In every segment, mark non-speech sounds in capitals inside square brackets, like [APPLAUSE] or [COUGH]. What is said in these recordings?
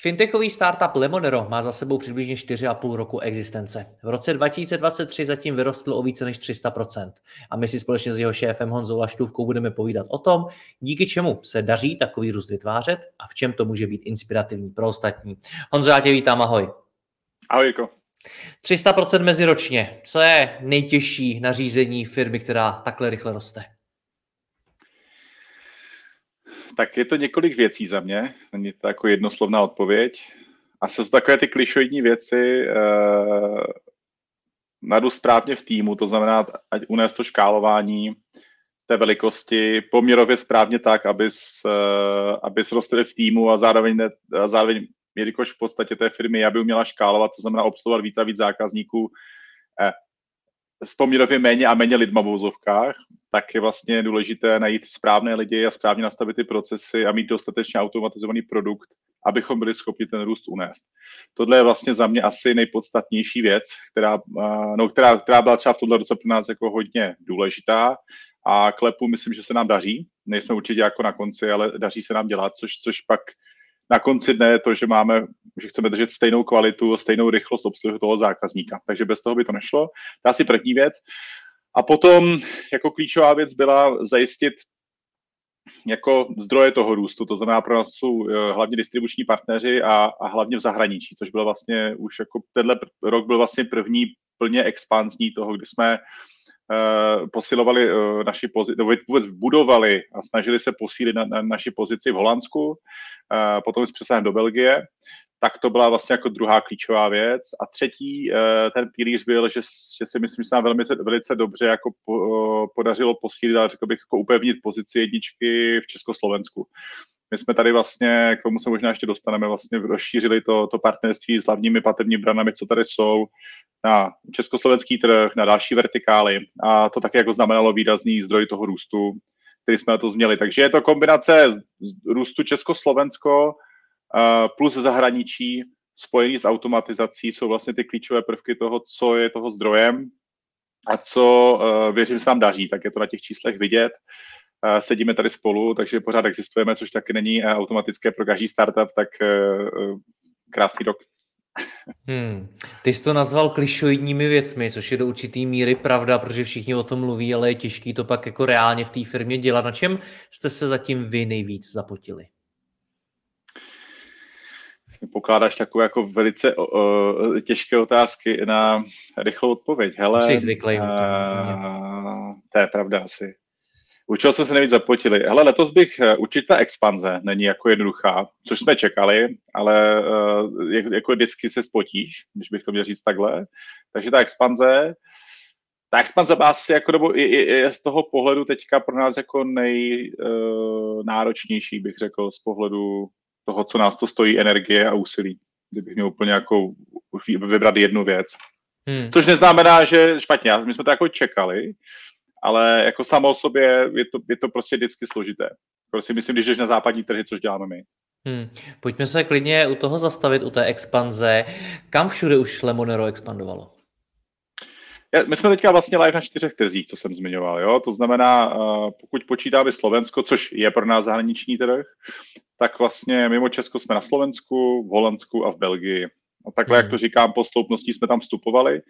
Fintechový startup Lemonero má za sebou přibližně 4,5 roku existence. V roce 2023 zatím vyrostl o více než 300%. A my si společně s jeho šéfem Honzou Laštůvkou budeme povídat o tom, díky čemu se daří takový růst vytvářet a v čem to může být inspirativní pro ostatní. Honzo, já tě vítám, ahoj. Ahoj, Jirko. 300% meziročně. Co je nejtěžší nařízení firmy, která takhle rychle roste? Tak je to několik věcí za mě, není to jako jednoslovná odpověď. A jsou to takové ty klišoidní věci, eh, nadu správně v týmu, to znamená, ať unést to škálování té velikosti poměrově správně tak, abys, eh, abys rostl v týmu a zároveň, ne, a zároveň jelikož v podstatě té firmy, aby uměla škálovat, to znamená obsluhovat víc a víc zákazníků, eh, s poměrově méně a méně lidma v vouzovkách, tak je vlastně důležité najít správné lidi a správně nastavit ty procesy a mít dostatečně automatizovaný produkt, abychom byli schopni ten růst unést. Tohle je vlastně za mě asi nejpodstatnější věc, která, no, která, která byla třeba v tomhle roce pro nás jako hodně důležitá a klepu myslím, že se nám daří. Nejsme určitě jako na konci, ale daří se nám dělat, což, což pak na konci dne je to, že máme, že chceme držet stejnou kvalitu, stejnou rychlost obsluhy toho zákazníka. Takže bez toho by to nešlo. To je asi první věc. A potom jako klíčová věc byla zajistit jako zdroje toho růstu, to znamená pro nás jsou eh, hlavně distribuční partneři a, a hlavně v zahraničí, což bylo vlastně už jako tenhle rok byl vlastně první plně expansní toho, kdy jsme posilovali uh, naši pozici, vůbec budovali a snažili se posílit na, na naši pozici v Holandsku, uh, potom jsme přesáhli do Belgie tak to byla vlastně jako druhá klíčová věc. A třetí, eh, ten pilíř byl, že, že si myslím, že se nám velmi, velice dobře jako po, podařilo posílit a řekl bych jako upevnit pozici jedničky v Československu. My jsme tady vlastně, k tomu se možná ještě dostaneme, vlastně rozšířili to, to partnerství s hlavními platebními branami, co tady jsou, na československý trh, na další vertikály a to také jako znamenalo výrazný zdroj toho růstu, který jsme na to změli. Takže je to kombinace růstu Československo, plus zahraničí spojený s automatizací jsou vlastně ty klíčové prvky toho, co je toho zdrojem a co uh, věřím se nám daří, tak je to na těch číslech vidět. Sedíme tady spolu, takže pořád existujeme, což taky není uh, automatické pro každý startup, tak krásný rok. Hmm. Ty jsi to nazval klišoidními věcmi, což je do určitý míry pravda, protože všichni o tom mluví, ale je těžký to pak jako reálně v té firmě dělat. Na čem jste se zatím vy nejvíc zapotili? pokládáš takové jako velice uh, těžké otázky na rychlou odpověď. Hele, Jsi zvyklý. Uh, to je pravda asi. Učil jsme se nejvíc zapotili. Hele, letos bych, eh, určitě ta expanze není jako jednoduchá, což jsme čekali, ale uh, jako vždycky se spotíš, když bych to měl říct takhle. Takže ta expanze, ta expanze asi jako, nebo je, je, je z toho pohledu teďka pro nás jako nejnáročnější, uh, bych řekl, z pohledu toho, co nás to stojí energie a úsilí. Kdybych měl úplně jako vybrat jednu věc. Hmm. Což neznamená, že špatně, my jsme to jako čekali, ale jako samo o sobě je to, je to prostě vždycky složité. Prostě myslím, když jdeš na západní trhy, což děláme my. Hmm. Pojďme se klidně u toho zastavit, u té expanze. Kam všude už Lemonero expandovalo? My jsme teďka vlastně live na čtyřech trzích, to jsem zmiňoval. Jo? To znamená, eh, pokud počítáme Slovensko, což je pro nás zahraniční trh, tak vlastně mimo Česko jsme na Slovensku, v Holandsku a v Belgii. A takhle, hmm. jak to říkám, postupností jsme tam vstupovali.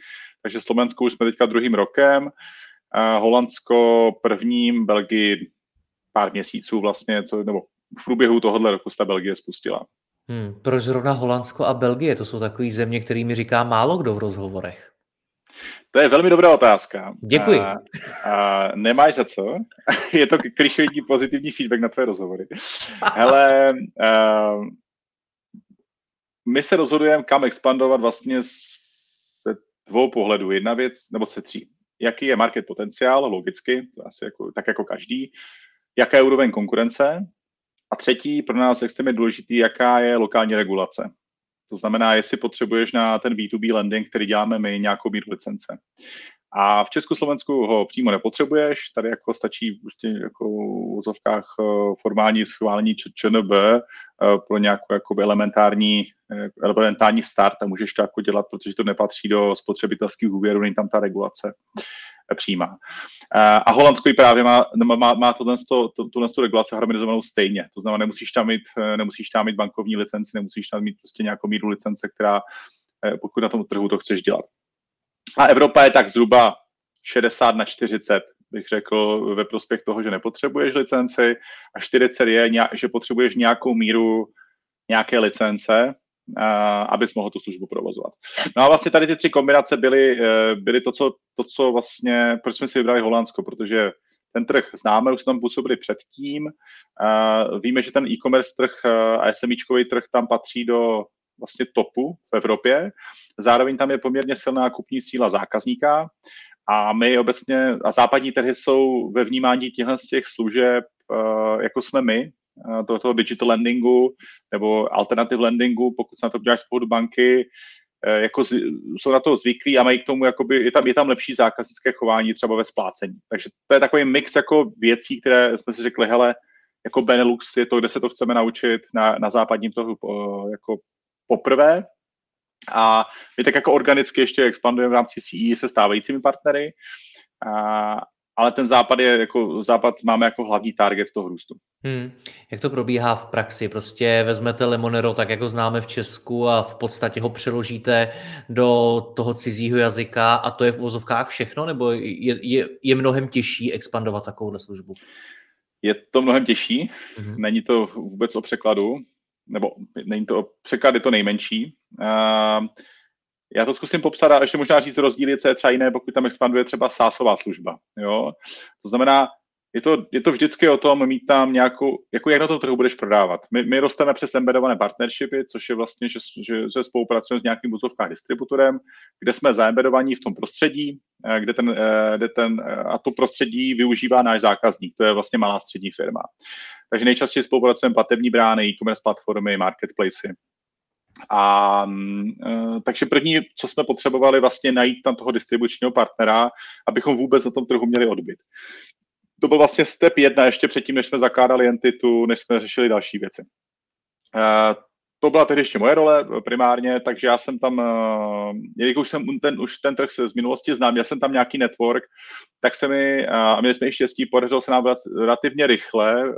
Takže Slovensko už jsme teďka druhým rokem, Holandsko prvním, Belgii pár měsíců vlastně, co, nebo v průběhu tohohle roku se ta Belgie spustila. Hmm, proč zrovna Holandsko a Belgie? To jsou takové země, kterými říká málo kdo v rozhovorech. To je velmi dobrá otázka. Děkuji. A, a nemáš za co. [LAUGHS] je to klišovidní pozitivní feedback na tvé rozhovory. Hele, uh, my se rozhodujeme, kam expandovat vlastně se dvou pohledů. Jedna věc, nebo se tří. Jaký je market potenciál, logicky, to asi jako, tak jako každý. Jaká je úroveň konkurence. A třetí, pro nás extrémně důležitý, jaká je lokální regulace. To znamená, jestli potřebuješ na ten B2B lending, který děláme my, nějakou míru licence. A v Česku Slovensku ho přímo nepotřebuješ, tady jako stačí prostě jako v úzovkách eh, formální schválení ČNB eh, pro nějakou jakoby elementární, eh, elementární start a můžeš to jako dělat, protože to nepatří do spotřebitelských úvěrů, není tam ta regulace přímá. A Holandsko právě má, má, má tohle, to, tuhle tu regulaci harmonizovanou stejně. To znamená, nemusíš tam, mít, nemusíš tam mít bankovní licenci, nemusíš tam mít prostě nějakou míru licence, která, pokud na tom trhu to chceš dělat. A Evropa je tak zhruba 60 na 40, bych řekl, ve prospěch toho, že nepotřebuješ licenci a 40 je, že potřebuješ nějakou míru nějaké licence, abys mohl tu službu provozovat. No a vlastně tady ty tři kombinace byly, e, byly to, co, to, co vlastně, proč jsme si vybrali Holandsko, protože ten trh známe, už jsme tam působili předtím. Víme, že ten e-commerce trh a SMIčkový trh tam patří do vlastně topu v Evropě. Zároveň tam je poměrně silná kupní síla zákazníka a my obecně, a západní trhy jsou ve vnímání těchto z těch služeb, eh, jako jsme my, eh, toho digital lendingu nebo alternative lendingu, pokud se na to děláš z pohledu banky, eh, jako z, jsou na to zvyklí a mají k tomu, jakoby, je, tam, je tam lepší zákaznické chování třeba ve splácení. Takže to je takový mix jako věcí, které jsme si řekli, hele, jako Benelux je to, kde se to chceme naučit na, na západním trhu jako poprvé a my tak jako organicky ještě expandujeme v rámci CE se stávajícími partnery, a, ale ten západ je jako, západ máme jako hlavní target toho růstu. Hmm. Jak to probíhá v praxi? Prostě vezmete Lemonero tak, jako známe v Česku a v podstatě ho přeložíte do toho cizího jazyka a to je v úzovkách všechno? Nebo je, je, je mnohem těžší expandovat takovou službu? Je to mnohem těžší, hmm. není to vůbec o překladu nebo není to, překlad je to nejmenší. Uh, já to zkusím popsat a ještě možná říct rozdíly, co je třeba jiné, pokud tam expanduje třeba sásová služba. Jo? To znamená, je to, je to vždycky o tom mít tam nějakou, jako jak na tom trhu budeš prodávat. My, my rosteme přes embedované partnershipy, což je vlastně, že, že, že spolupracujeme s nějakým úzovkách distributorem, kde jsme zaembedovaní v tom prostředí, eh, kde ten, eh, kde ten, eh, a to prostředí využívá náš zákazník, to je vlastně malá střední firma. Takže nejčastěji spolupracujeme platební brány, e-commerce platformy, marketplace. A takže první, co jsme potřebovali, vlastně najít tam toho distribučního partnera, abychom vůbec na tom trhu měli odbyt to byl vlastně step jedna ještě předtím, než jsme zakládali entitu, než jsme řešili další věci. Uh, to byla tedy ještě moje role primárně, takže já jsem tam, uh, jelikož jsem ten, už ten trh z minulosti znám, měl jsem tam nějaký network, tak se mi, uh, a měli jsme i štěstí, podařilo se nám relativně rychle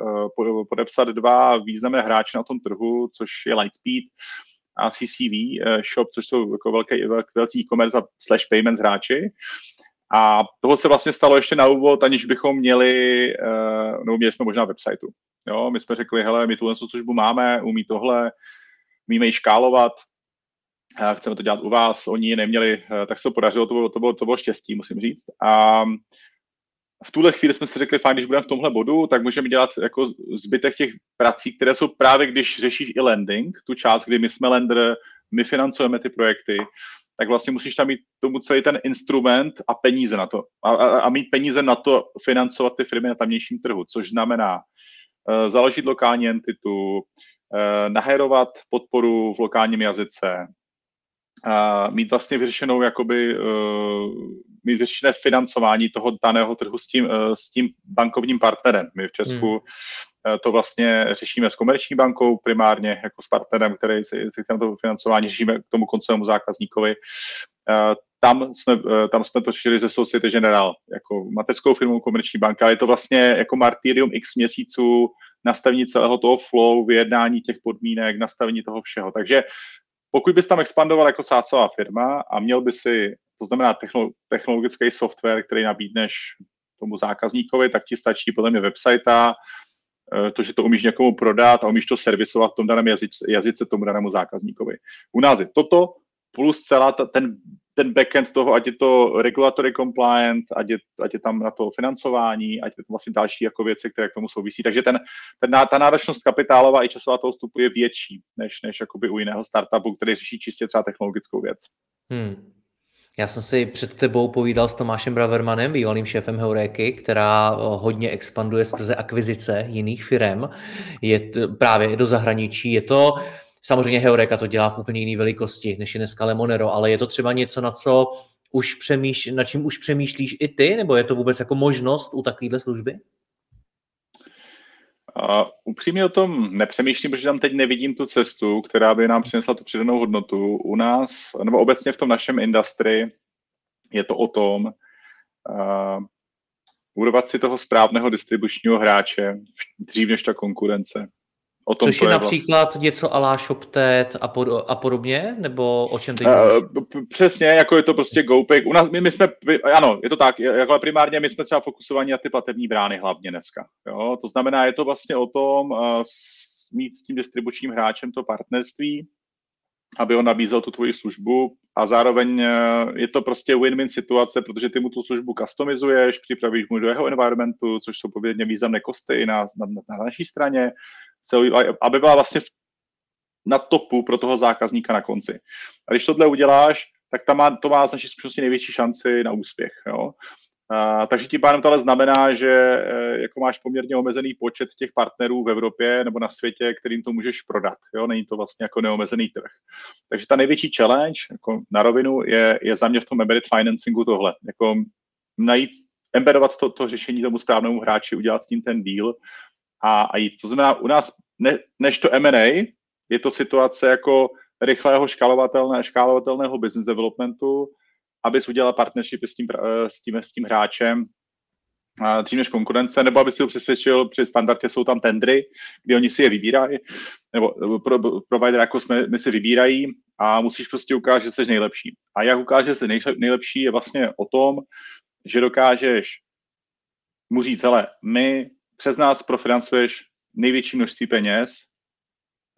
podepsat dva významné hráče na tom trhu, což je Lightspeed a CCV Shop, což jsou jako velké, velcí e-commerce a slash payments hráči. A toho se vlastně stalo ještě na úvod, aniž bychom měli, uh, no měli jsme možná websiteu. Jo, my jsme řekli, hele, my tuhle službu máme, umí tohle, umíme ji škálovat, chceme to dělat u vás, oni ji neměli, uh, tak se to podařilo, to bylo, to, bylo, to bylo štěstí, musím říct. A v tuhle chvíli jsme si řekli, fajn, když budeme v tomhle bodu, tak můžeme dělat jako zbytek těch prací, které jsou právě, když řešíš i lending, tu část, kdy my jsme lender, my financujeme ty projekty, tak vlastně musíš tam mít tomu celý ten instrument a peníze na to. A, a, a mít peníze na to financovat ty firmy na tamnějším trhu, což znamená uh, založit lokální entitu, uh, nahérovat podporu v lokálním jazyce, uh, mít vlastně vyřešenou jakoby, uh, mít vyřešené financování toho daného trhu s tím, uh, s tím bankovním partnerem. My v Česku hmm. Eh, to vlastně řešíme s komerční bankou primárně, jako s partnerem, který si, si to financování řešíme k tomu koncovému zákazníkovi. Eh, tam jsme, eh, tam jsme to řešili ze Societe General, jako mateřskou firmou komerční banka. Je to vlastně jako martyrium x měsíců nastavení celého toho flow, vyjednání těch podmínek, nastavení toho všeho. Takže pokud bys tam expandoval jako sásová firma a měl by si, to znamená technologický software, který nabídneš tomu zákazníkovi, tak ti stačí podle mě website Eh, to, že to umíš někomu prodat a umíš to servisovat v tom daném jazyce, jazyce tomu danému zákazníkovi. U nás je toto plus celá ta, ten, ten backend toho, ať je to regulatory compliant, ať je, ať je tam na to financování, ať je to vlastně další jako věci, které k tomu souvisí. Takže ten, ten, ta náročnost kapitálová i časová toho vstupu je větší, než, než jakoby u jiného startupu, který řeší čistě třeba technologickou věc. Hmm. Já jsem si před tebou povídal s Tomášem Bravermanem, bývalým šéfem Heuréky, která hodně expanduje skrze akvizice jiných firm je t, právě do zahraničí. Je to, samozřejmě Heureka to dělá v úplně jiné velikosti, než je dneska Lemonero, ale je to třeba něco, na co už přemýš, na čím už přemýšlíš i ty, nebo je to vůbec jako možnost u takovéhle služby? Uh, upřímně o tom nepřemýšlím, protože tam teď nevidím tu cestu, která by nám přinesla tu přidanou hodnotu. U nás, nebo obecně v tom našem industrii, je to o tom uh, urvat si toho správného distribučního hráče dřív než ta konkurence. O tom Což je, je například vlastně. něco ala ShopTet a, pod, a podobně? Nebo o čem teď uh, Přesně, jako je to prostě GoPay. U nás, my, my jsme, ano, je to tak, jako primárně my jsme třeba fokusovaní na ty platební brány hlavně dneska. Jo? To znamená, je to vlastně o tom uh, mít s tím distribučním hráčem to partnerství, aby on nabízel tu tvoji službu a zároveň je to prostě win-win situace, protože ty mu tu službu customizuješ, připravíš mu do jeho environmentu, což jsou povědně významné kosty na, na, na naší straně celý, aby byla vlastně na topu pro toho zákazníka na konci. A když tohle uděláš, tak tam má, to má z naší zkušenosti největší šanci na úspěch. Jo? A, takže tím pádem to ale znamená, že e, jako máš poměrně omezený počet těch partnerů v Evropě nebo na světě, kterým to můžeš prodat. Jo? Není to vlastně jako neomezený trh. Takže ta největší challenge jako na rovinu je, je za mě v tom embedded financingu tohle. Jako najít, embedovat to, to řešení tomu správnému hráči, udělat s ním ten deal a, a jít. To znamená, u nás, ne, než to M&A, je to situace jako rychlého škálovatelné, škálovatelného business developmentu, abys udělal partnership s tím, s tím, s tím hráčem, dřív než konkurence, nebo aby si ho přesvědčil, při standardě jsou tam tendry, kdy oni si je vybírají, nebo pro, provider jako jsme, my si vybírají a musíš prostě ukázat, že jsi nejlepší. A jak ukážeš, že jsi nejlepší, je vlastně o tom, že dokážeš mu říct, ale my přes nás profinancuješ největší množství peněz,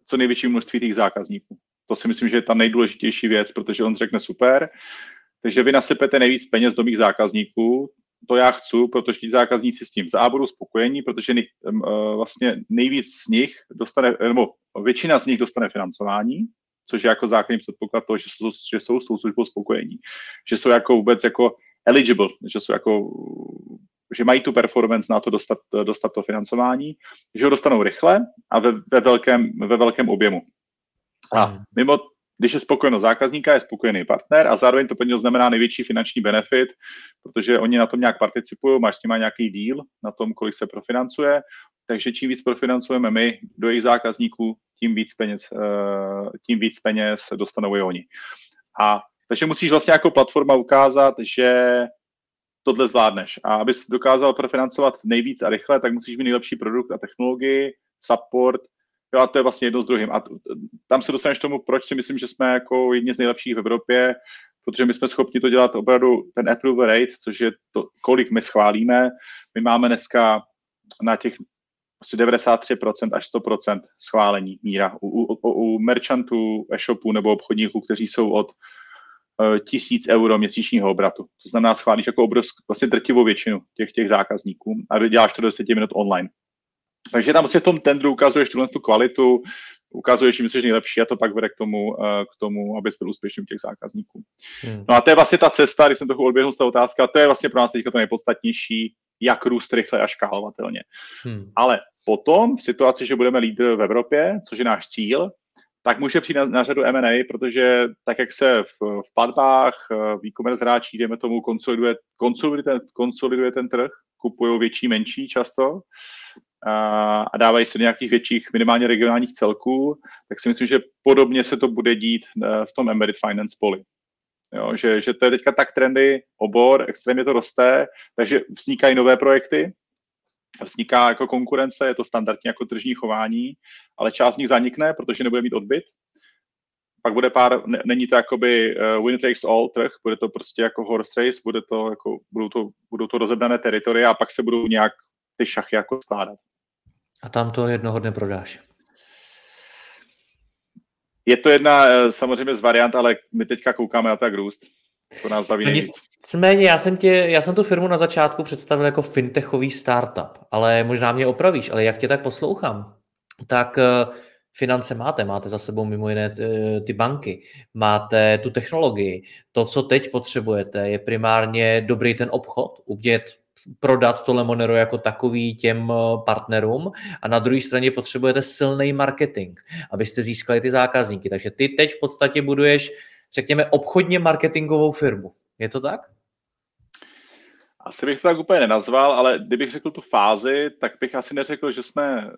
co největší množství těch zákazníků. To si myslím, že je ta nejdůležitější věc, protože on řekne super, takže vy nasypete nejvíc peněz do mých zákazníků, to já chci, protože ti zákazníci s tím za budou spokojení, protože nej, uh, vlastně nejvíc z nich dostane, nebo většina z nich dostane financování, což je jako základní předpoklad toho, že jsou, že jsou s tou službou spokojení. Že jsou jako vůbec jako eligible, že jsou jako že mají tu performance na to dostat, dostat to financování, že ho dostanou rychle a ve, ve, velkém, ve velkém objemu. A hmm. mimo, když je spokojenost zákazníka, je spokojený partner a zároveň to pro znamená největší finanční benefit, protože oni na tom nějak participují, máš s nimi nějaký deal na tom, kolik se profinancuje, takže čím víc profinancujeme my do jejich zákazníků, tím víc peněz, eh, tím víc peněz dostanou i oni. A takže musíš vlastně jako platforma ukázat, že tohle zvládneš. A abys dokázal profinancovat nejvíc a rychle, tak musíš mít nejlepší produkt a technologii, support, jo, a to je vlastně jedno s druhým. A tam se dostaneš tomu, proč si myslím, že jsme jako jedni z nejlepších v Evropě, protože my jsme schopni to dělat opravdu ten approval rate, což je to, kolik my schválíme. My máme dneska na těch prostě 93% až 100% schválení míra. U, u, u merchantů, e-shopů nebo obchodníků, kteří jsou od tisíc euro měsíčního obratu. To znamená, schválíš jako obrovskou, vlastně drtivou většinu těch, těch zákazníků a děláš to do 10 minut online. Takže tam vlastně v tom tendru ukazuješ tuhle tu kvalitu, ukazuješ, že jsi nejlepší a to pak vede k tomu, eh, k tomu aby byl úspěšný u těch zákazníků. Hmm. No a to je vlastně ta cesta, když jsem trochu odběhnul z té otázka, to je vlastně pro nás teďka to nejpodstatnější, jak růst rychle a škálovatelně. Hmm. Ale potom v situaci, že budeme lídr v Evropě, což je náš cíl, tak může přijít na, na řadu M&A, protože tak, jak se v, v platbách, eh, v e-commerce hráčí, dejme tomu, konsoliduje, konsoliduje, ten, konsoliduje ten trh, kupují větší, menší často a, a dávají se do nějakých větších, minimálně regionálních celků, tak si myslím, že podobně se to bude dít eh, v tom embedded finance poli. Jo, že, že to je teďka tak trendy obor, extrémně to roste, takže vznikají nové projekty, vzniká jako konkurence, je to standardně jako tržní chování, ale část z nich zanikne, protože nebude mít odbyt. Pak bude pár, ne, není to jakoby uh, winner takes all trh, bude to prostě jako horse race, bude to jako, budou, to, budou to rozebrané teritoria a pak se budou nějak ty šachy jako skládat. A tam to jednoho dne prodáš. Je to jedna eh, samozřejmě z variant, ale my teďka koukáme na tak růst. To nás baví no Nicméně, já jsem, tě, já jsem tu firmu na začátku představil jako fintechový startup, ale možná mě opravíš, ale jak tě tak poslouchám, tak uh, finance máte, máte za sebou mimo jiné eh, ty banky, máte tu technologii. To, co teď potřebujete, je primárně dobrý ten obchod, umět prodat to Lemonero jako takový těm eh, partnerům a na druhé straně potřebujete silný marketing, abyste získali ty zákazníky. Takže ty teď v podstatě buduješ, řekněme, obchodně marketingovou firmu. Je to tak? Asi bych to tak úplně nenazval, ale kdybych řekl tu fázi, tak bych asi neřekl, že jsme,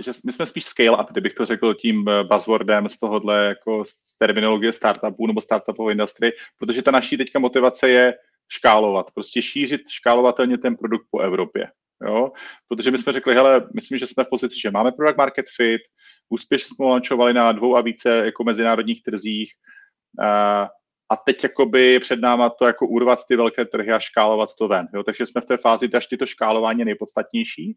že my jsme spíš scale up, kdybych to řekl tím eh, buzzwordem z tohohle jako z terminologie startupů nebo startupové industry, protože ta naší teďka motivace je škálovat, prostě šířit škálovatelně ten produkt po Evropě. Jo? Protože my jsme řekli, hele, myslím, že jsme v pozici, že máme product market fit, úspěšně jsme launchovali na dvou a více jako mezinárodních trzích, a teď jakoby před náma to jako urvat ty velké trhy a škálovat to ven. Jo? Takže jsme v té fázi, až to škálování je nejpodstatnější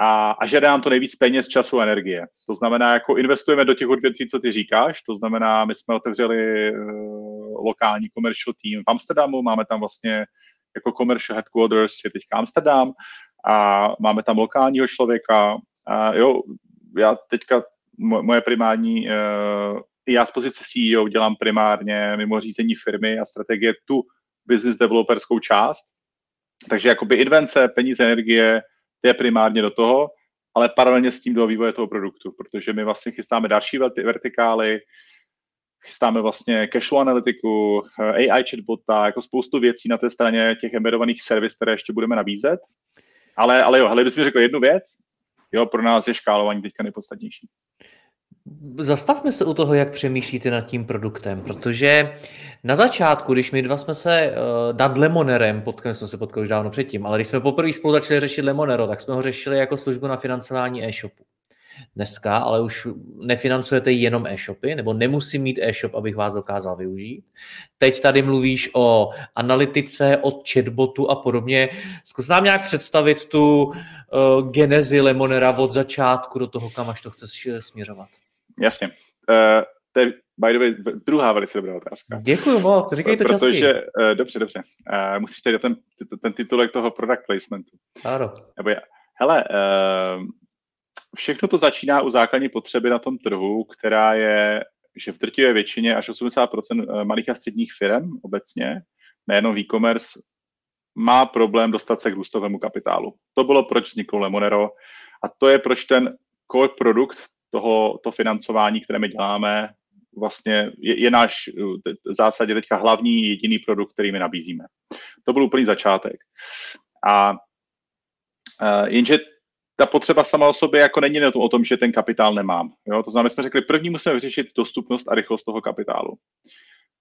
a, a žere nám to nejvíc peněz, času a energie. To znamená, jako investujeme do těch odvětví, co ty říkáš, to znamená, my jsme otevřeli uh, lokální commercial team v Amsterdamu, máme tam vlastně jako commercial headquarters je teďka Amsterdam a máme tam lokálního člověka. A jo, já teďka moje primární uh, já z pozice CEO dělám primárně mimo řízení firmy a strategie tu business developerskou část. Takže jakoby invence, peníze, energie, je primárně do toho, ale paralelně s tím do vývoje toho produktu, protože my vlastně chystáme další vertikály, chystáme vlastně cashflow analytiku, AI chatbota, jako spoustu věcí na té straně těch embedovaných servis, které ještě budeme nabízet. Ale, ale jo, hele, bys mi řekl jednu věc, jo, pro nás je škálování teďka nejpodstatnější. Zastavme se u toho, jak přemýšlíte nad tím produktem, protože na začátku, když my dva jsme se uh, nad Lemonerem, potkali jsme se potkali už dávno předtím, ale když jsme poprvé spolu začali řešit Lemonero, tak jsme ho řešili jako službu na financování e-shopu. Dneska ale už nefinancujete jenom e-shopy, nebo nemusí mít e-shop, abych vás dokázal využít. Teď tady mluvíš o analytice, o chatbotu a podobně. Zkus nám nějak představit tu uh, genezi Lemonera od začátku do toho, kam až to chceš směřovat. Jasně. Uh, to je, by the way, druhá velice dobrá otázka. Děkuji moc, říkej to Protože, častěji. Uh, dobře, dobře. Uh, musíš tady ten, ten titulek toho product placementu. Ano. Nebo já. Hele, uh, všechno to začíná u základní potřeby na tom trhu, která je, že v drtivé většině až 80% malých a středních firm obecně, nejenom e-commerce, má problém dostat se k růstovému kapitálu. To bylo, proč vzniklo Lemonero a to je, proč ten core produkt toho to financování, které my děláme, vlastně je, je náš v zásadě teďka hlavní jediný produkt, který my nabízíme. To byl úplný začátek. A uh, jenže ta potřeba sama o sobě jako není o tom, že ten kapitál nemám. Jo? To znamená, jsme řekli, první musíme vyřešit dostupnost a rychlost toho kapitálu.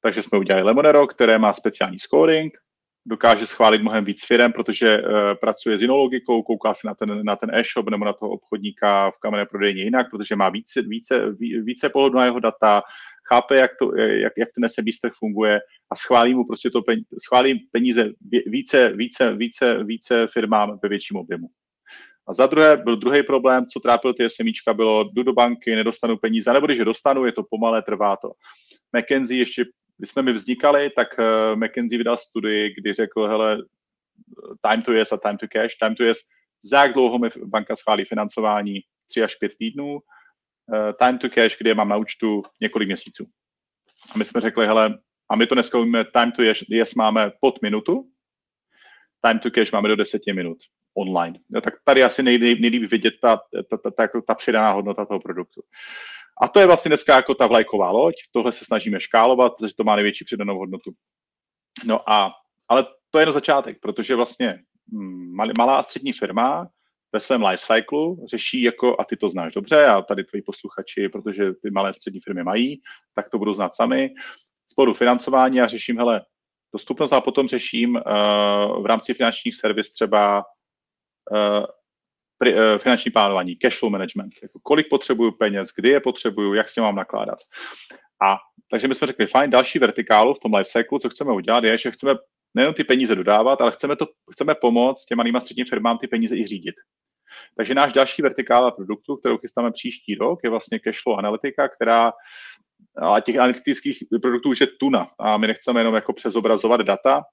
Takže jsme udělali Lemonero, které má speciální scoring, dokáže schválit mnohem víc firm, protože uh, pracuje s jinou logikou, kouká se na ten, na ten e-shop nebo na toho obchodníka v kamenné prodejně jinak, protože má více, více, více pohledu na jeho data, chápe, jak, to, jak, jak ten SMB funguje a schválí mu prostě to peníze, schválí peníze více, více, více, více firmám ve větším objemu. A za druhé byl druhý problém, co trápil ty SMIčka, bylo jdu do banky, nedostanu peníze, nebo když je dostanu, je to pomalé, trvá to. McKenzie ještě když jsme mi vznikali, tak uh, McKinsey vydal studii, kdy řekl, hele, time to yes a time to cash. Time to yes, za jak dlouho mi banka schválí financování? Tři až pět týdnů. Uh, time to cash, kde mám na účtu několik měsíců. A my jsme řekli, hele, a my to dneska umíme, time to yes, yes máme pod minutu, time to cash máme do deseti minut online. No, tak tady asi nejlíp, vidět ta, ta, ta, ta, ta přidaná hodnota toho produktu. A to je vlastně dneska jako ta vlajková loď, tohle se snažíme škálovat, protože to má největší přidanou hodnotu. No a, ale to je jenom začátek, protože vlastně hm, malá a střední firma ve svém life cyclu řeší jako, a ty to znáš dobře, a tady tvoji posluchači, protože ty malé a střední firmy mají, tak to budou znát sami, sporu financování a řeším, hele, dostupnost a potom řeším uh, v rámci finančních servis třeba uh, finanční plánování, cash flow management, jako kolik potřebuju peněz, kdy je potřebuju, jak s tím mám nakládat. A takže my jsme řekli, fajn, další vertikálu v tom life cycle, co chceme udělat, je, že chceme nejen ty peníze dodávat, ale chceme, to, chceme pomoct těm malým a středním firmám ty peníze i řídit. Takže náš další vertikála produktu, kterou chystáme příští rok, je vlastně cashflow analytika, která a těch analytických produktů už je tuna a my nechceme jenom jako přezobrazovat data,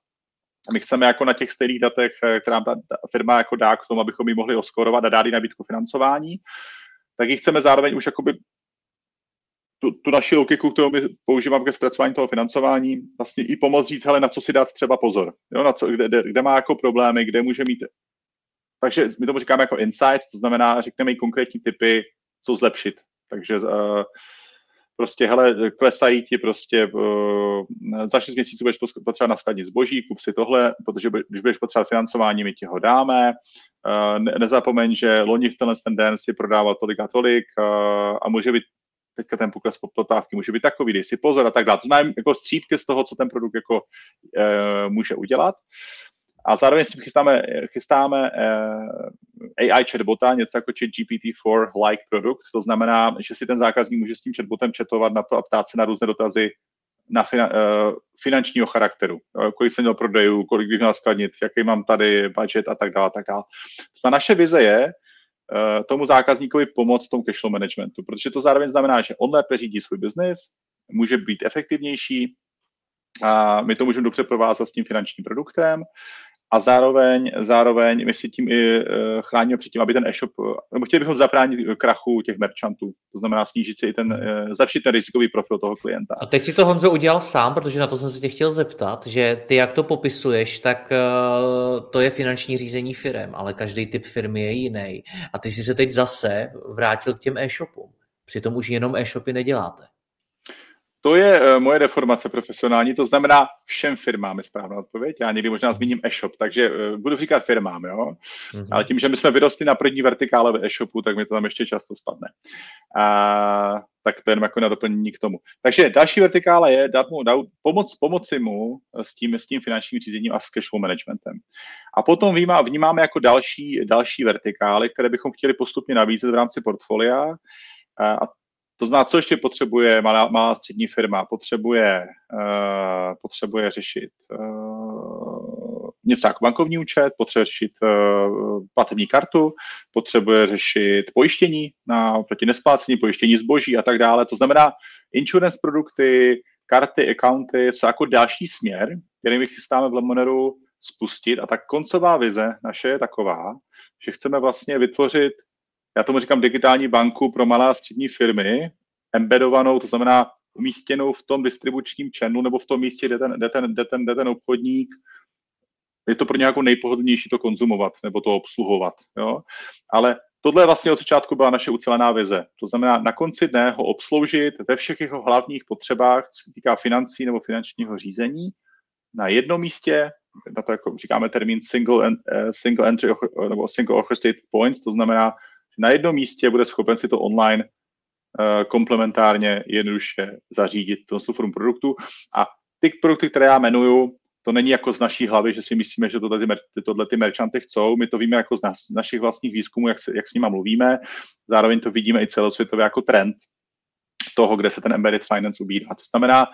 my chceme jako na těch stejných datech, eh, která ta firma jako dá k tomu, abychom ji mohli oskorovat a dát jí nabídku financování, tak ji chceme zároveň už jakoby tu, tu naši logiku, kterou my používáme ke zpracování toho financování, vlastně i pomoct říct, hele, na co si dát třeba pozor, jo, na co, kde, kde, kde má jako problémy, kde může mít. Takže my tomu říkáme jako insights, to znamená, řekneme i konkrétní typy, co zlepšit. Takže uh, prostě, hele, klesají ti prostě uh, za 6 měsíců budeš potřebovat naskladit zboží, kup si tohle, protože když budeš potřebovat financování, my ti ho dáme. Uh, ne, nezapomeň, že loni v tenhle ten den si prodával tolik a tolik uh, a může být teďka ten pokles poptávky může být takový, dej si pozor a tak dále. To znamená jako střípky z toho, co ten produkt jako uh, může udělat. A zároveň s tím chystáme, chystáme uh, AI chatbota, něco jako chat GPT-4 like produkt. To znamená, že si ten zákazník může s tím chatbotem chatovat na to a ptát se na různé dotazy na fina, uh, finančního charakteru. Kolik jsem měl prodejů, kolik bych měl skladnit, jaký mám tady budget a tak dále. tak dále. To naše vize je, uh, tomu zákazníkovi pomoct v tom cashflow managementu, protože to zároveň znamená, že on lépe řídí svůj biznis, může být efektivnější, a my to můžeme dobře provázat s tím finančním produktem a zároveň, zároveň my si tím i uh, chráníme před tím, aby ten e-shop, nebo chtěli bychom zabránit krachu těch merchantů, to znamená snížit si i ten, zlepšit ten rizikový profil toho klienta. A teď si to Honzo udělal sám, protože na to jsem se tě chtěl zeptat, že ty jak to popisuješ, tak to je finanční řízení firm, ale každý typ firmy je jiný. A ty jsi se teď zase vrátil k těm e-shopům. Přitom už jenom e-shopy neděláte. To je uh, moje deformace profesionální, to znamená všem firmám je správná odpověď. Já někdy možná zmíním e-shop, takže uh, budu říkat firmám, jo. Mm-hmm. Ale tím, že my jsme vyrostli na první vertikále v e-shopu, tak mi to tam ještě často spadne. A, tak to je jenom jako na doplnění k tomu. Takže další vertikála je dát mu, dát, pomoc, pomoci mu s tím, s tím finančním řízením a s cashflow managementem. A potom vnímá, vnímáme jako další, další vertikály, které bychom chtěli postupně nabízet v rámci portfolia. A to zná, co ještě potřebuje malá, malá střední firma. Potřebuje, uh, potřebuje řešit uh, něco jako bankovní účet, potřebuje řešit uh, platební kartu, potřebuje řešit pojištění na, proti nesplácení, pojištění zboží a tak dále. To znamená, insurance produkty, karty, accounty jsou jako další směr, který my chystáme v Lemoneru spustit a ta koncová vize naše je taková, že chceme vlastně vytvořit já tomu říkám digitální banku pro malé a střední firmy, embedovanou, to znamená umístěnou v tom distribučním channelu nebo v tom místě, kde ten, kde ten, kde ten, kde ten obchodník je to pro nějakou nejpohodlnější to konzumovat nebo to obsluhovat. Jo? Ale tohle vlastně od začátku byla naše ucelená vize. To znamená na konci dne ho obsloužit ve všech jeho hlavních potřebách, co se týká financí nebo finančního řízení, na jednom místě, na to jako říkáme termín single, uh, single entry nebo single orchestrated point, to znamená na jednom místě bude schopen si to online uh, komplementárně jednoduše zařídit tu formu produktu. A ty produkty, které já jmenuju, to není jako z naší hlavy, že si myslíme, že tohle ty, tohle ty merchanty chcou. My to víme jako z, nás, z našich vlastních výzkumů, jak, se, jak s nimi mluvíme. Zároveň to vidíme i celosvětově jako trend toho, kde se ten embedded finance ubírá. To znamená,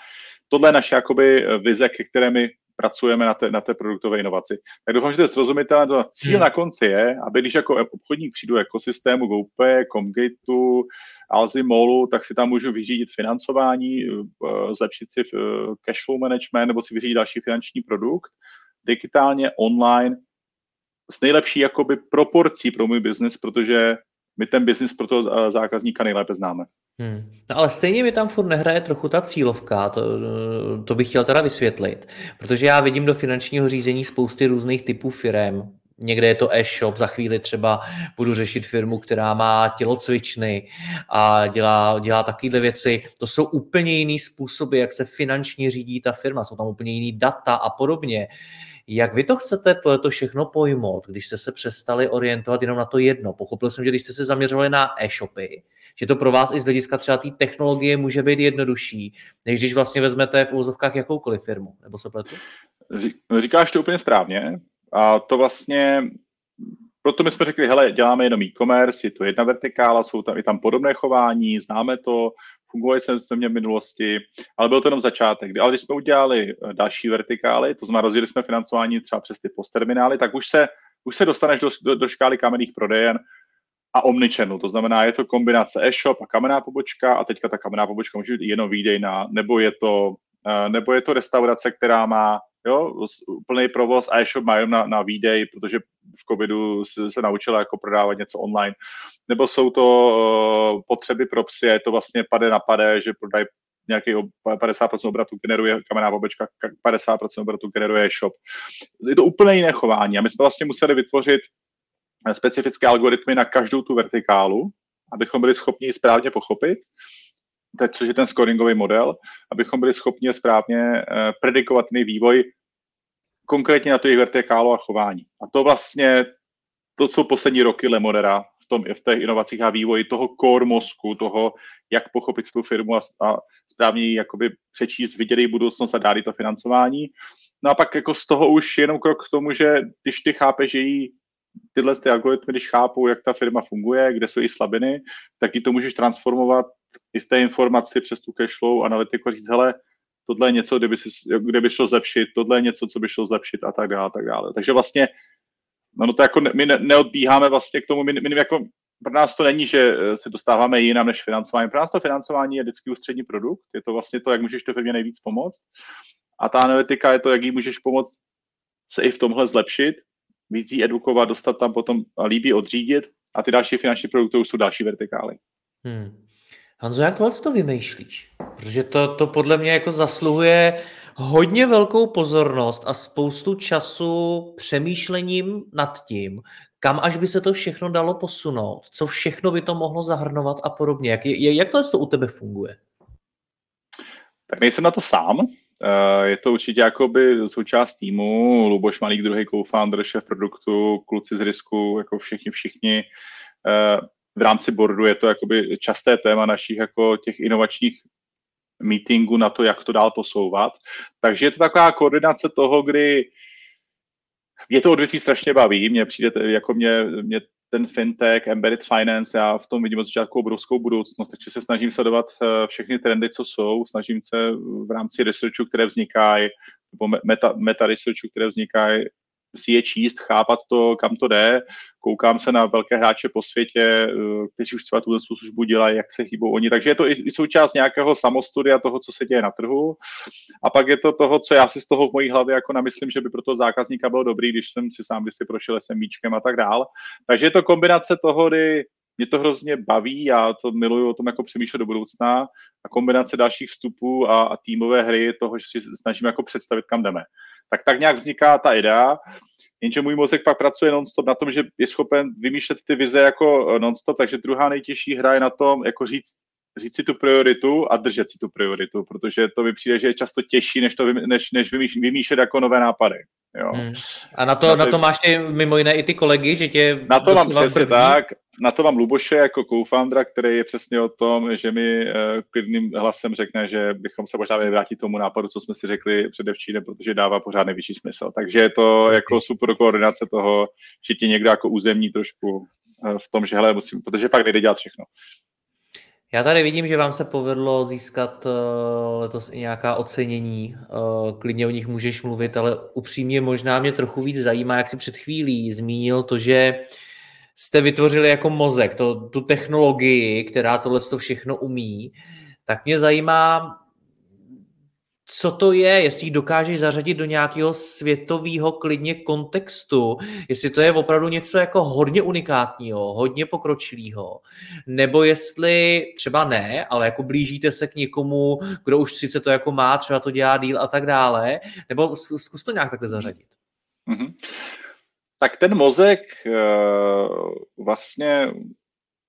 tohle je naše jakoby vize, ke které my pracujeme na té, na té produktové inovaci. Tak doufám, že to je srozumitelné. To cíl hmm. na konci je, aby když jako obchodník přijdu ekosystému GoPay, Comgateu, Alzi Molu, tak si tam můžu vyřídit financování, eh, zlepšit si eh, cashflow management nebo si vyřídit další finanční produkt digitálně, online, s nejlepší jakoby proporcí pro můj biznis, protože my ten biznis pro toho zákazníka nejlépe známe. Hmm. No ale stejně mi tam furt nehraje trochu ta cílovka, to, to bych chtěl teda vysvětlit, protože já vidím do finančního řízení spousty různých typů firm. Někde je to e-shop, za chvíli třeba budu řešit firmu, která má tělocvičny a dělá, dělá takovéhle věci. To jsou úplně jiný způsoby, jak se finančně řídí ta firma, jsou tam úplně jiný data a podobně. Jak vy to chcete tohleto všechno pojmout, když jste se přestali orientovat jenom na to jedno? Pochopil jsem, že když jste se zaměřovali na e-shopy, že to pro vás i z hlediska třeba té technologie může být jednodušší, než když vlastně vezmete v úzovkách jakoukoliv firmu, nebo se pletu? Říkáš to úplně správně. A to vlastně proto my jsme řekli, hele, děláme jenom e-commerce, je to jedna vertikála, jsou tam i tam podobné chování, známe to, fungovali jsme v země v minulosti, ale byl to jenom začátek. Ale když jsme udělali eh, další vertikály, to znamená rozjeli jsme financování třeba přes ty postterminály, tak už se, už se dostaneš do, do, do škály kamenných prodejen, a omnichannel. To znamená, je to kombinace e-shop a kamenná pobočka a teďka ta kamenná pobočka může být jenom výdejná, nebo je to, uh, nebo je to restaurace, která má jo, úplný provoz a e-shop má jenom na, na výdej, protože v covidu se, naučila jako prodávat něco online. Nebo jsou to uh, potřeby pro psy je to vlastně pade na pade, že prodají nějaký 50% obratu generuje kamenná pobočka, 50% obratu generuje shop. Je to úplně jiné chování a my jsme vlastně museli vytvořit specifické algoritmy na každou tu vertikálu, abychom byli schopni správně pochopit, což je ten scoringový model, abychom byli schopni správně uh, predikovat ten vývoj konkrétně na to jejich vertikálu a chování. A to vlastně, to jsou poslední roky Lemodera v, tom, v těch inovacích a vývoji toho core mozku, toho, jak pochopit tu firmu a, a správně jakoby přečíst, vidět její budoucnost a dát to financování. No a pak jako z toho už jenom krok k tomu, že když ty chápeš, že jí tyhle ty algoritmy, když chápou, jak ta firma funguje, kde jsou její slabiny, tak ji to můžeš transformovat i v té informaci přes tu cashflow analytiku a říct, hele, tohle je něco, kde by, si, kde by šlo zlepšit, tohle je něco, co by šlo zlepšit a tak dále, a tak dále. Takže vlastně, no, no to jako ne, my ne, neodbíháme vlastně k tomu, my, my jako, pro nás to není, že eh, se dostáváme jinam než financování. Pro nás to financování je vždycky ústřední produkt, je to vlastně to, jak můžeš to firmě nejvíc pomoct. A ta analytika je to, jak jí můžeš pomoct se i v tomhle zlepšit, víc jí edukovat, dostat tam potom líbí odřídit a ty další finanční produkty už jsou další vertikály. Hmm. Hanzo, jak tohle to vymýšlíš? Protože to, to podle mě jako zasluhuje hodně velkou pozornost a spoustu času přemýšlením nad tím, kam až by se to všechno dalo posunout, co všechno by to mohlo zahrnovat a podobně. Jak, jak tohle to u tebe funguje? Tak nejsem na to sám. Eh, je to určitě jakoby součást týmu. Luboš Malík, druhý co-founder, šéf produktu, kluci z risku, jako všichni, všichni. V rámci boardu je to jakoby časté téma našich jako těch inovačních meetingů na to, jak to dál posouvat. Takže je to taková koordinace toho, kdy je to odvětví strašně baví, mně přijde, jako mě, mě ten fintech, embedded finance, já v tom vidím od začátku obrovskou budoucnost, takže se snažím sledovat eh, všechny trendy, co jsou, snažím se v rámci researchu, které vznikají, nebo meta, meta researchu, které vznikají, si je číst, chápat to, kam to jde. Koukám se na velké hráče po světě, eh, kteří už třeba tuhle službu dělají, jak se chýbou oni. Takže je to i součást nějakého samostudia toho, co se děje na trhu. A pak je to toho, co já si z toho v mojí hlavě jako namyslím, že by pro toho zákazníka bylo dobrý, když jsem si sám si prošel SMBčkem a tak dál. Takže je to kombinace toho, kdy mě to hrozně baví, já to miluju o tom jako přemýšlet do budoucna a kombinace dalších vstupů a, a týmové hry toho, že si snažíme jako představit, kam jdeme. Tak tak nějak vzniká ta idea, jenže můj mozek pak pracuje nonstop na tom, že je schopen vymýšlet ty vize jako nonstop, takže druhá nejtěžší hra je na tom, jako říct, říct si tu prioritu a držet si tu prioritu, protože to mi přijde, že je často těžší, než, to, než, než vymýšlet jako nové nápady. Jo. Hmm. A na to, na, to, na to máš ty, mimo jiné i ty kolegy, že tě... Na to mám přesně brzdí. tak, na to mám Luboše jako co-foundera, který je přesně o tom, že mi uh, klidným hlasem řekne, že bychom se možná vrátit tomu nápadu, co jsme si řekli předevčírem, protože dává pořád největší smysl. Takže je to jako super koordinace toho, že ti někdo jako územní trošku uh, v tom, že hele, musím, protože pak nejde dělat všechno. Já tady vidím, že vám se povedlo získat uh, letos i nějaká ocenění. Uh, klidně o nich můžeš mluvit, ale upřímně možná mě trochu víc zajímá, jak si před chvílí zmínil to, že jste vytvořili jako mozek, to, tu technologii, která tohle všechno umí, tak mě zajímá, co to je, jestli ji dokážeš zařadit do nějakého světového klidně kontextu, jestli to je opravdu něco jako hodně unikátního, hodně pokročilého, nebo jestli třeba ne, ale jako blížíte se k někomu, kdo už sice to jako má, třeba to dělá díl a tak dále, nebo zkus to nějak takhle zařadit. Mm-hmm. Tak ten mozek uh, vlastně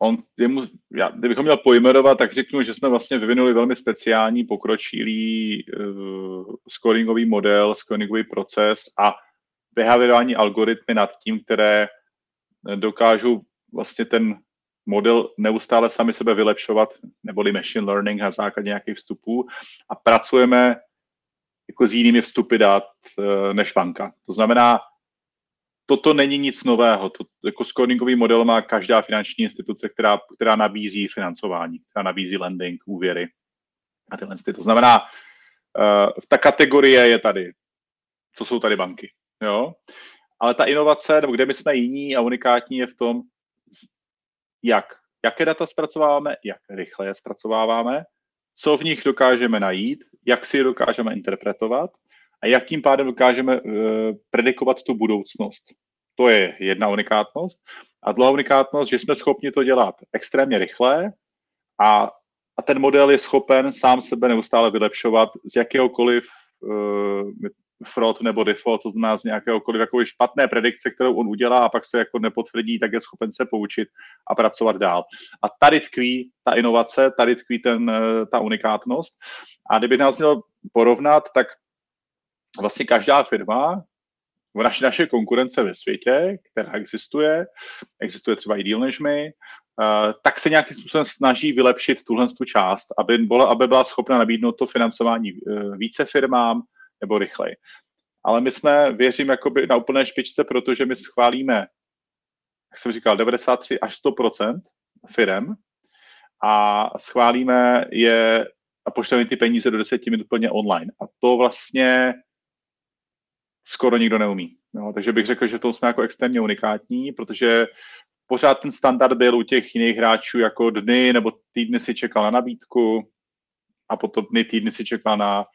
on, jemu, já, kdybychom měl pojmenovat, tak řeknu, že jsme vlastně vyvinuli velmi speciální pokročilý uh, scoringový model, scoringový proces a behaviorální algoritmy nad tím, které dokážou vlastně ten model neustále sami sebe vylepšovat, neboli machine learning na základě nějakých vstupů a pracujeme jako s jinými vstupy dát uh, než banka. To znamená, toto není nic nového. To, jako scoringový model má každá finanční instituce, která, která nabízí financování, která nabízí lending, úvěry a tyhle. To znamená, uh, ta kategorie je tady. Co jsou tady banky? Jo? Ale ta inovace, nebo kde my jsme jiní a unikátní, je v tom, jak, jaké data zpracováváme, jak rychle je zpracováváme, co v nich dokážeme najít, jak si je dokážeme interpretovat a jak tím pádem dokážeme uh, predikovat tu budoucnost. To je jedna unikátnost. A druhá unikátnost, že jsme schopni to dělat extrémně rychle a, a ten model je schopen sám sebe neustále vylepšovat z jakéhokoliv uh, fraud nebo default, to znamená z nějakéhokoliv jako špatné predikce, kterou on udělá a pak se jako nepotvrdí, tak je schopen se poučit a pracovat dál. A tady tkví ta inovace, tady tkví ten, eh, ta unikátnost. A kdyby nás měl porovnat, tak vlastně každá firma, naše, naše konkurence ve světě, která existuje, existuje třeba i díl než my, uh, tak se nějakým způsobem snaží vylepšit tuhle tu část, aby byla, aby byla schopna nabídnout to financování uh, více firmám nebo rychleji. Ale my jsme, věřím, jakoby na úplné špičce, protože my schválíme, jak jsem říkal, 93 až 100% firem a schválíme je a pošleme ty peníze do 10 minut úplně online. A to vlastně skoro nikdo neumí. No, takže bych řekl, že to jsme jako extrémně unikátní, protože pořád ten standard byl u těch jiných hráčů jako dny nebo týdny si čekal na nabídku a potom dny, týdny si čekal na,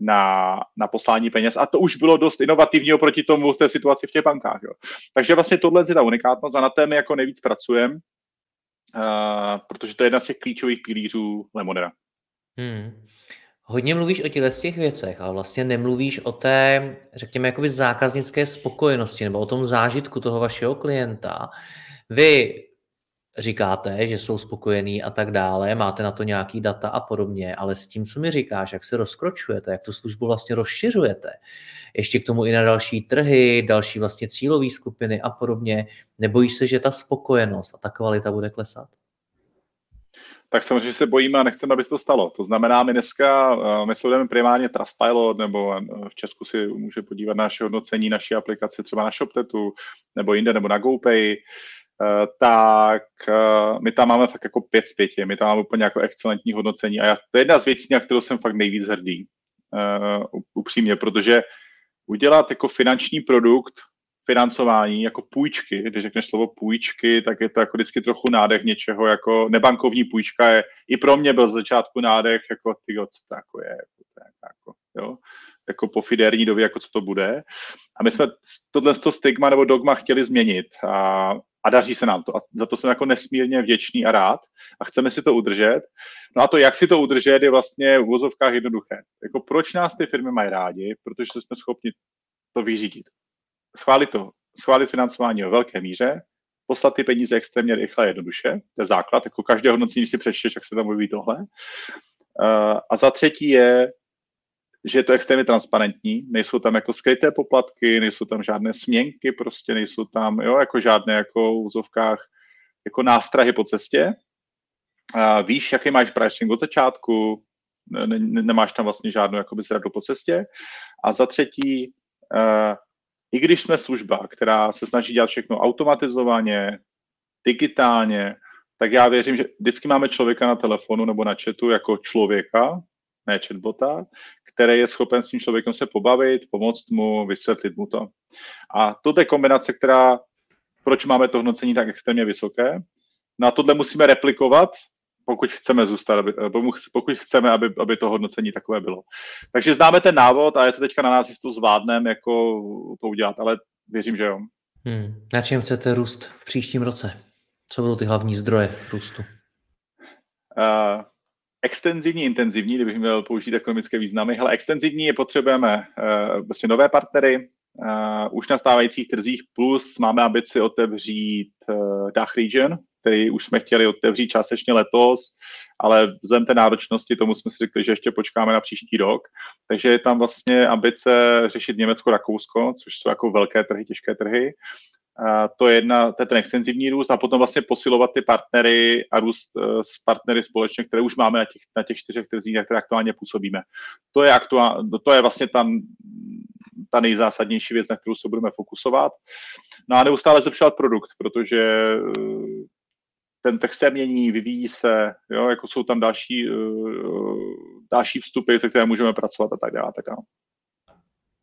na, na poslání peněz. A to už bylo dost inovativní oproti tomu té situaci v těch bankách. Jo. Takže vlastně tohle je ta unikátnost a na té my jako nejvíc pracujeme, uh, protože to je jedna z těch klíčových pilířů Lemonera. Hmm. Hodně mluvíš o těchto těch věcech, ale vlastně nemluvíš o té, řekněme, jakoby zákaznické spokojenosti nebo o tom zážitku toho vašeho klienta. Vy říkáte, že jsou spokojení a tak dále, máte na to nějaký data a podobně, ale s tím, co mi říkáš, jak se rozkročujete, jak tu službu vlastně rozšiřujete, ještě k tomu i na další trhy, další vlastně cílové skupiny a podobně, nebojíš se, že ta spokojenost a ta kvalita bude klesat? Tak samozřejmě se bojíme a nechceme, aby se to stalo. To znamená, my dneska, eh, my sledujeme primárně Trustpilot, nebo eh, v Česku si může podívat na naše hodnocení naší aplikace třeba na ShopTetu, nebo jinde, nebo na GoPay, eh, tak my tam máme fakt jako pět z pěti, my tam máme úplně jako excelentní hodnocení. A já, to je jedna z věcí, na kterou jsem fakt nejvíc hrdý, upřímně, protože udělat jako finanční produkt financování jako půjčky, když řekneš slovo půjčky, tak je to jako vždycky trochu nádech něčeho, jako nebankovní půjčka je, i pro mě byl z začátku nádech, jako ty, co to jako je, jako, to je jako, jo, jako po fiderní době, jako co to bude. A my jsme tohle to stigma nebo dogma chtěli změnit a, a daří se nám to. A za to jsem jako nesmírně vděčný a rád a chceme si to udržet. No a to, jak si to udržet, je vlastně v vozovkách jednoduché. Jako proč nás ty firmy mají rádi? Protože jsme schopni to vyřídit schválit to, schválit financování ve velké míře, poslat ty peníze extrémně rychle a jednoduše, to je základ, jako každé hodnocení, si přečteš, jak se tam mluví tohle. Uh, a za třetí je, že je to extrémně transparentní, nejsou tam jako skryté poplatky, nejsou tam žádné směnky, prostě nejsou tam, jo, jako žádné jako v úzovkách jako nástrahy po cestě. Uh, víš, jaký máš pricing od začátku, ne, ne, nemáš tam vlastně žádnou jakoby zradu po cestě. A za třetí, uh, i když jsme služba, která se snaží dělat všechno automatizovaně, digitálně, tak já věřím, že vždycky máme člověka na telefonu nebo na chatu jako člověka, ne chatbota, který je schopen s tím člověkem se pobavit, pomoct mu, vysvětlit mu to. A to je kombinace, která, proč máme to hodnocení tak extrémně vysoké. Na tohle musíme replikovat pokud chceme zůstat, aby, pokud chceme, aby, aby to hodnocení takové bylo. Takže známe ten návod a je to teďka na nás, jestli to zvládneme jako to udělat, ale věřím, že jo. Hmm. Na čem chcete růst v příštím roce? Co budou ty hlavní zdroje růstu? Uh, extenzivní, intenzivní, kdybych měl použít ekonomické významy. Hele, extenzivní je potřebujeme uh, vlastně nové partnery, uh, už na stávajících trzích, plus máme ambici otevřít uh, DACH region, který už jsme chtěli otevřít částečně letos, ale vzhledem té náročnosti tomu jsme si řekli, že ještě počkáme na příští rok. Takže je tam vlastně ambice řešit Německo-Rakousko, což jsou jako velké trhy, těžké trhy. A to je jedna, to je ten extenzivní růst a potom vlastně posilovat ty partnery a růst uh, s partnery společně, které už máme na těch, na těch čtyřech trzích, na které aktuálně působíme. To je, aktuál, to je vlastně tam ta nejzásadnější věc, na kterou se budeme fokusovat. No a neustále zlepšovat produkt, protože uh, ten trh se mění, vyvíjí se, jo, jako jsou tam další, uh, další vstupy, se které můžeme pracovat a tak dále. Tak dále.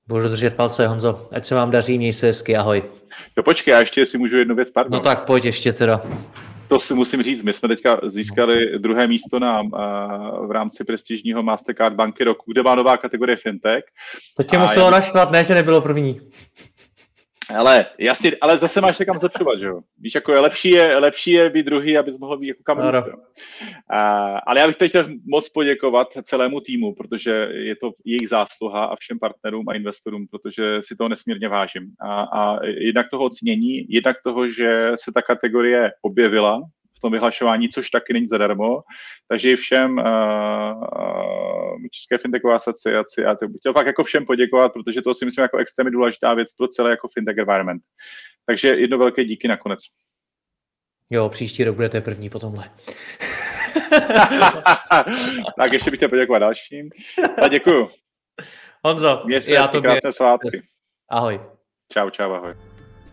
Budu držet palce, Honzo. Ať se vám daří, měj se hezky, ahoj. Jo, počkej, já ještě si můžu jednu věc, pardon. No tak pojď ještě teda. to si musím říct, my jsme teďka získali druhé místo na, v rámci prestižního Mastercard banky roku, kde má nová kategorie fintech. To tě muselo já... naštvat, ne, že nebylo první. Ale jasně, ale zase máš se kam zlepšovat, že jo? Víš, jako je lepší je, lepší je být druhý, abys mohl být jako kam no, Ale já bych teď chtěl moc poděkovat celému týmu, protože je to jejich zásluha a všem partnerům a investorům, protože si toho nesmírně vážím. A, a jednak toho ocenění, jednak toho, že se ta kategorie objevila tom vyhlašování, což taky není zadarmo. Takže i všem uh, České fintechové asociaci, já to bych chtěl fakt jako všem poděkovat, protože to si myslím jako extrémně důležitá věc pro celé jako fintech environment. Takže jedno velké díky nakonec. Jo, příští rok budete první po tomhle. [LAUGHS] tak ještě bych chtěl poděkovat dalším. A děkuju. Honzo, Mějte já to krásné svátky. Ahoj. Čau, čau, ahoj.